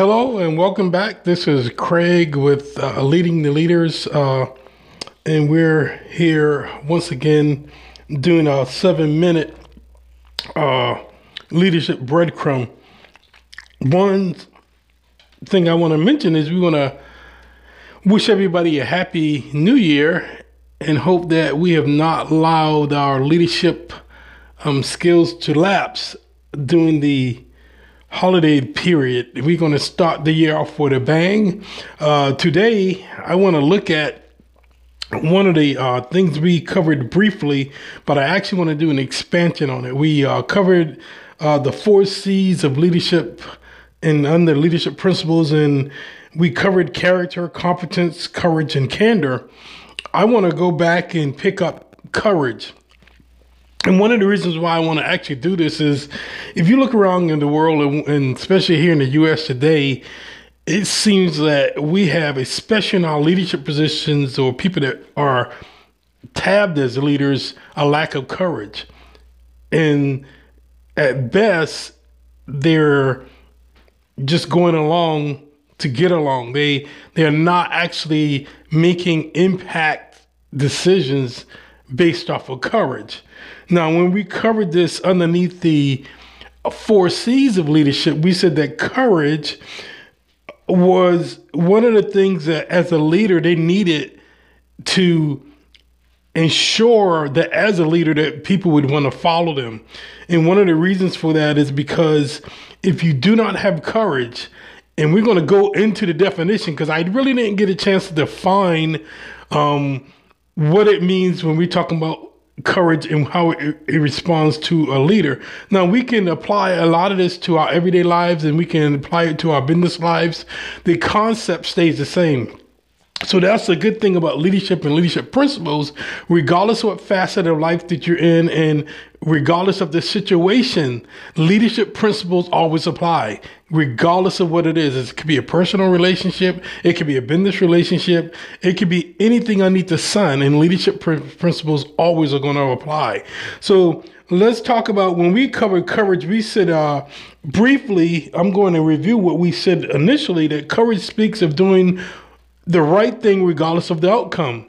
Hello and welcome back. This is Craig with uh, Leading the Leaders, uh, and we're here once again doing a seven minute uh, leadership breadcrumb. One thing I want to mention is we want to wish everybody a happy new year and hope that we have not allowed our leadership um, skills to lapse during the holiday period. We're going to start the year off with a bang. Uh, today, I want to look at one of the uh, things we covered briefly, but I actually want to do an expansion on it. We uh, covered uh, the four C's of leadership and under leadership principles, and we covered character, competence, courage, and candor. I want to go back and pick up courage. And one of the reasons why I want to actually do this is if you look around in the world, and, especially here in the US today, it seems that we have, especially in our leadership positions or people that are tabbed as leaders, a lack of courage. And at best, they're just going along to get along. They they're not actually making impact decisions based off of courage. Now, when we covered this underneath the four C's of leadership, we said that courage was one of the things that as a leader they needed to ensure that as a leader that people would want to follow them. And one of the reasons for that is because if you do not have courage, and we're going to go into the definition because I really didn't get a chance to define um, what it means when we're talking about courage and how it, it, responds to a leader. Now, we can apply a lot of this to our everyday lives and we can apply it to our business lives. The concept stays the same. So that's a good thing about leadership and leadership principles, regardless of what facet of life that you're in and regardless of the situation, leadership principles always apply, regardless of what it is. It could be a personal relationship, it could be a business relationship, it could be anything underneath the sun, and leadership pr- principles always are going to apply. So let's talk about when we covered courage, we said uh, briefly, I'm going to review what we said initially that courage speaks of doing the right thing regardless of the outcome.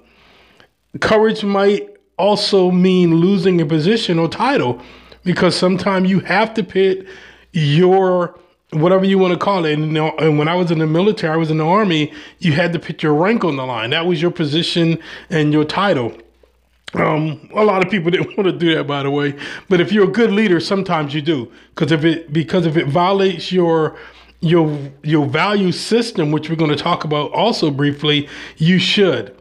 Courage might also mean losing a position or title because sometimes you have to pit your whatever you want to call it. And, and, when I was in the military, I was in the army, you had to put your rank on the line. That was your position and your title. Um, a lot of people didn't want to do that, by the way. But if you're a good leader, sometimes you do, because if it because if it violates your your your value system, which we're going to talk about also briefly, you should.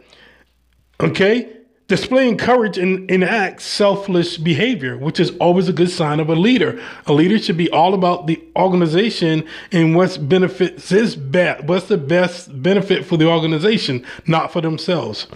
Okay? Displaying courage and enact selfless behavior, which is always a good sign of a leader. A leader should be all about the organization and what's benefits his best, what's the best benefit for the organization, not for themselves.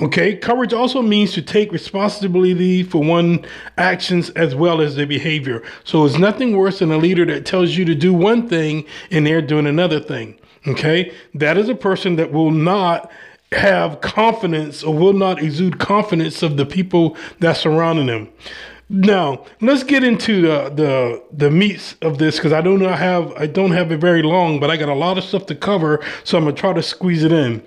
Okay, courage also means to take responsibility for one actions as well as their behavior. So it's nothing worse than a leader that tells you to do one thing and they're doing another thing. Okay, that is a person that will not have confidence or will not exude confidence of the people that surrounding them. Now let's get into the the the meats of this because I don't have I don't have it very long, but I got a lot of stuff to cover, so I'm gonna try to squeeze it in.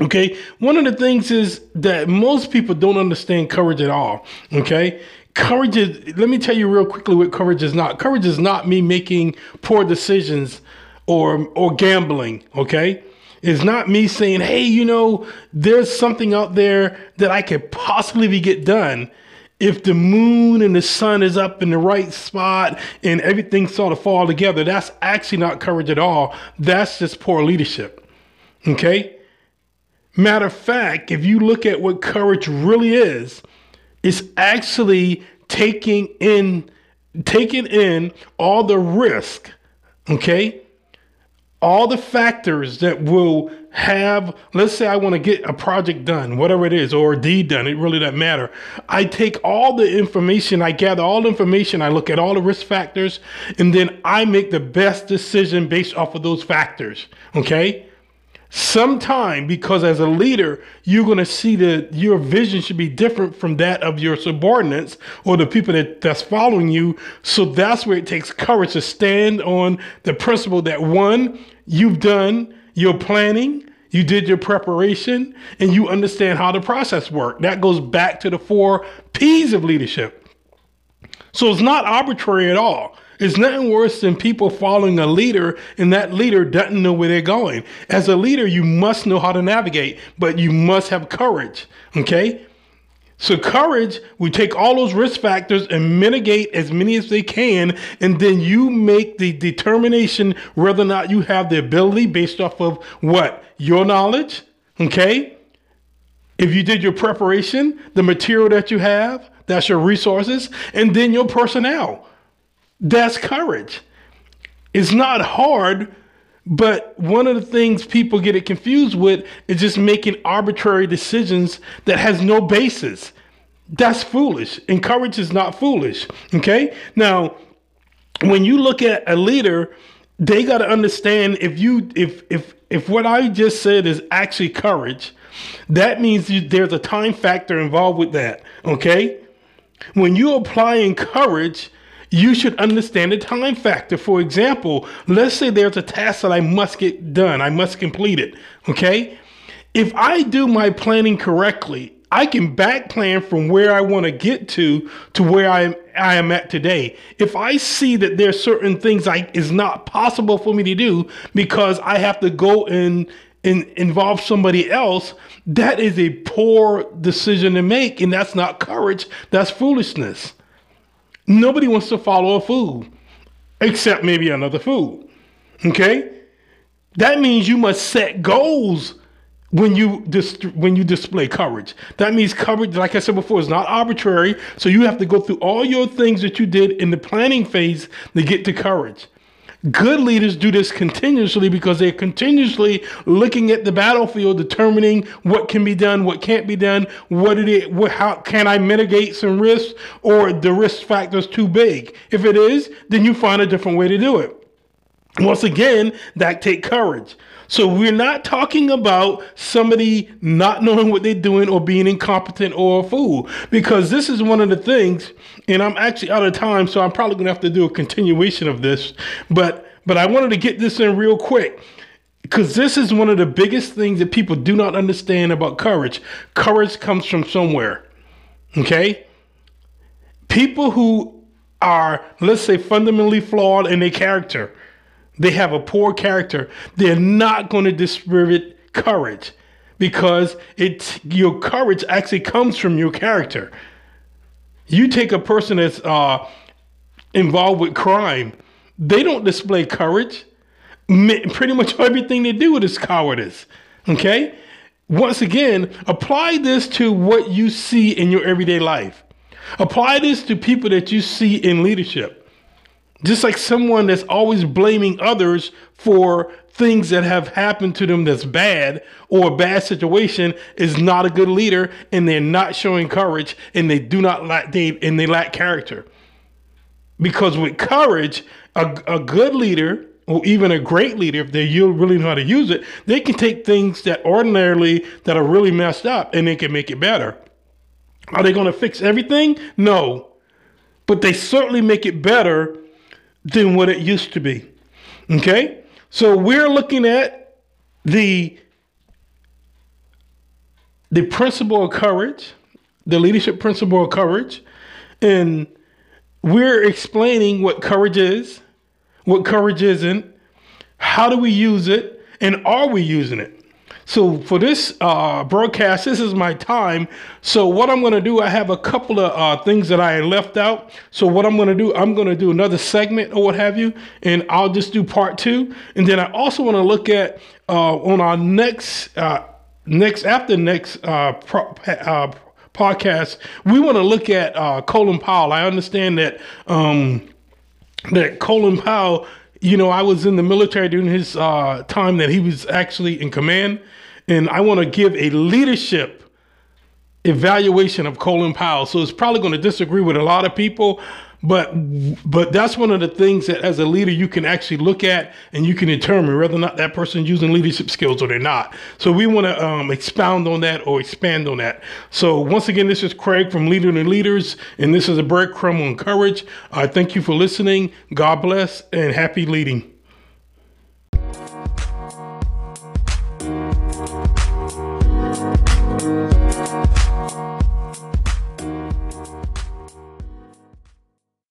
Okay. One of the things is that most people don't understand courage at all. Okay. Courage is, let me tell you real quickly what courage is not. Courage is not me making poor decisions or, or gambling. Okay. It's not me saying, hey, you know, there's something out there that I could possibly get done if the moon and the sun is up in the right spot and everything sort of fall together. That's actually not courage at all. That's just poor leadership. Okay. Matter of fact, if you look at what courage really is, it's actually taking in taking in all the risk, okay? All the factors that will have, let's say I want to get a project done, whatever it is, or a deed done, it really doesn't matter. I take all the information, I gather all the information, I look at all the risk factors, and then I make the best decision based off of those factors, okay? Sometime because as a leader you're going to see that your vision should be different from that of your subordinates or the people that that's following you. So that's where it takes courage to stand on the principle that one you've done your planning you did your preparation and you understand how the process works that goes back to the four p's of leadership. So it's not arbitrary at all it's nothing worse than people following a leader and that leader doesn't know where they're going. As a leader, you must know how to navigate, but you must have courage. Okay? So, courage, we take all those risk factors and mitigate as many as they can, and then you make the determination whether or not you have the ability based off of what? Your knowledge, okay? If you did your preparation, the material that you have, that's your resources, and then your personnel. That's courage. It's not hard, but one of the things people get it confused with is just making arbitrary decisions that has no basis. That's foolish. And courage is not foolish. Okay? Now, when you look at a leader, they got to understand if you if if if what I just said is actually courage, that means you, there's a time factor involved with that. Okay? When you're applying courage, you should understand the time factor. For example, let's say there's a task that I must get done, I must complete it. Okay. If I do my planning correctly, I can back plan from where I want to get to to where I am, I am at today. If I see that there's certain things I is not possible for me to do because I have to go and, and involve somebody else, that is a poor decision to make, and that's not courage. That's foolishness. Nobody wants to follow a fool, except maybe another fool. Okay? That means you must set goals when you dis- when you display courage. That means courage, like I said before, is not arbitrary. So you have to go through all your things that you did in the planning phase to get to courage. Good leaders do this continuously because they're continuously looking at the battlefield, determining what can be done, what can't be done, what it is, what, how can I mitigate some risks, or the risk factor is too big. If it is, then you find a different way to do it. Once again, that take courage. So we're not talking about somebody not knowing what they're doing or being incompetent or a fool, because this is one of the things. And I'm actually out of time, so I'm probably going to have to do a continuation of this. But but I wanted to get this in real quick because this is one of the biggest things that people do not understand about courage. Courage comes from somewhere. Okay, people who are let's say fundamentally flawed in their character they have a poor character, they're not going to distribute courage because it's your courage actually comes from your character. You take a person that's uh, involved with crime, they don't display courage. Pretty much everything they do is cowardice. Okay? Once again, apply this to what you see in your everyday life. Apply this to people that you see in leadership. Just like someone that's always blaming others for things that have happened to them that's bad or a bad situation is not a good leader and they're not showing courage and they do not lack they and they lack character. Because with courage, a, a good leader or even a great leader, if they really know how to use it, they can take things that ordinarily that are really messed up and they can make it better. Are they going to fix everything? No. But they certainly make it better than what it used to be. Okay? So we're looking at the the principle of courage, the leadership principle of courage, and we're explaining what courage is, what courage isn't, how do we use it, and are we using it? So for this uh, broadcast, this is my time. So what I'm going to do, I have a couple of uh, things that I left out. So what I'm going to do, I'm going to do another segment or what have you, and I'll just do part two. And then I also want to look at uh, on our next uh, next after next uh, pro- uh, podcast, we want to look at Colin Powell. I understand that um, that Colin Powell you know, I was in the military during his uh, time that he was actually in command, and I want to give a leadership evaluation of Colin Powell. So it's probably going to disagree with a lot of people, but but that's one of the things that as a leader you can actually look at and you can determine whether or not that person's using leadership skills or they're not. So we want to um, expound on that or expand on that. So once again, this is Craig from Leading the Leaders, and this is a breadcrumb on courage. I uh, thank you for listening. God bless and happy leading.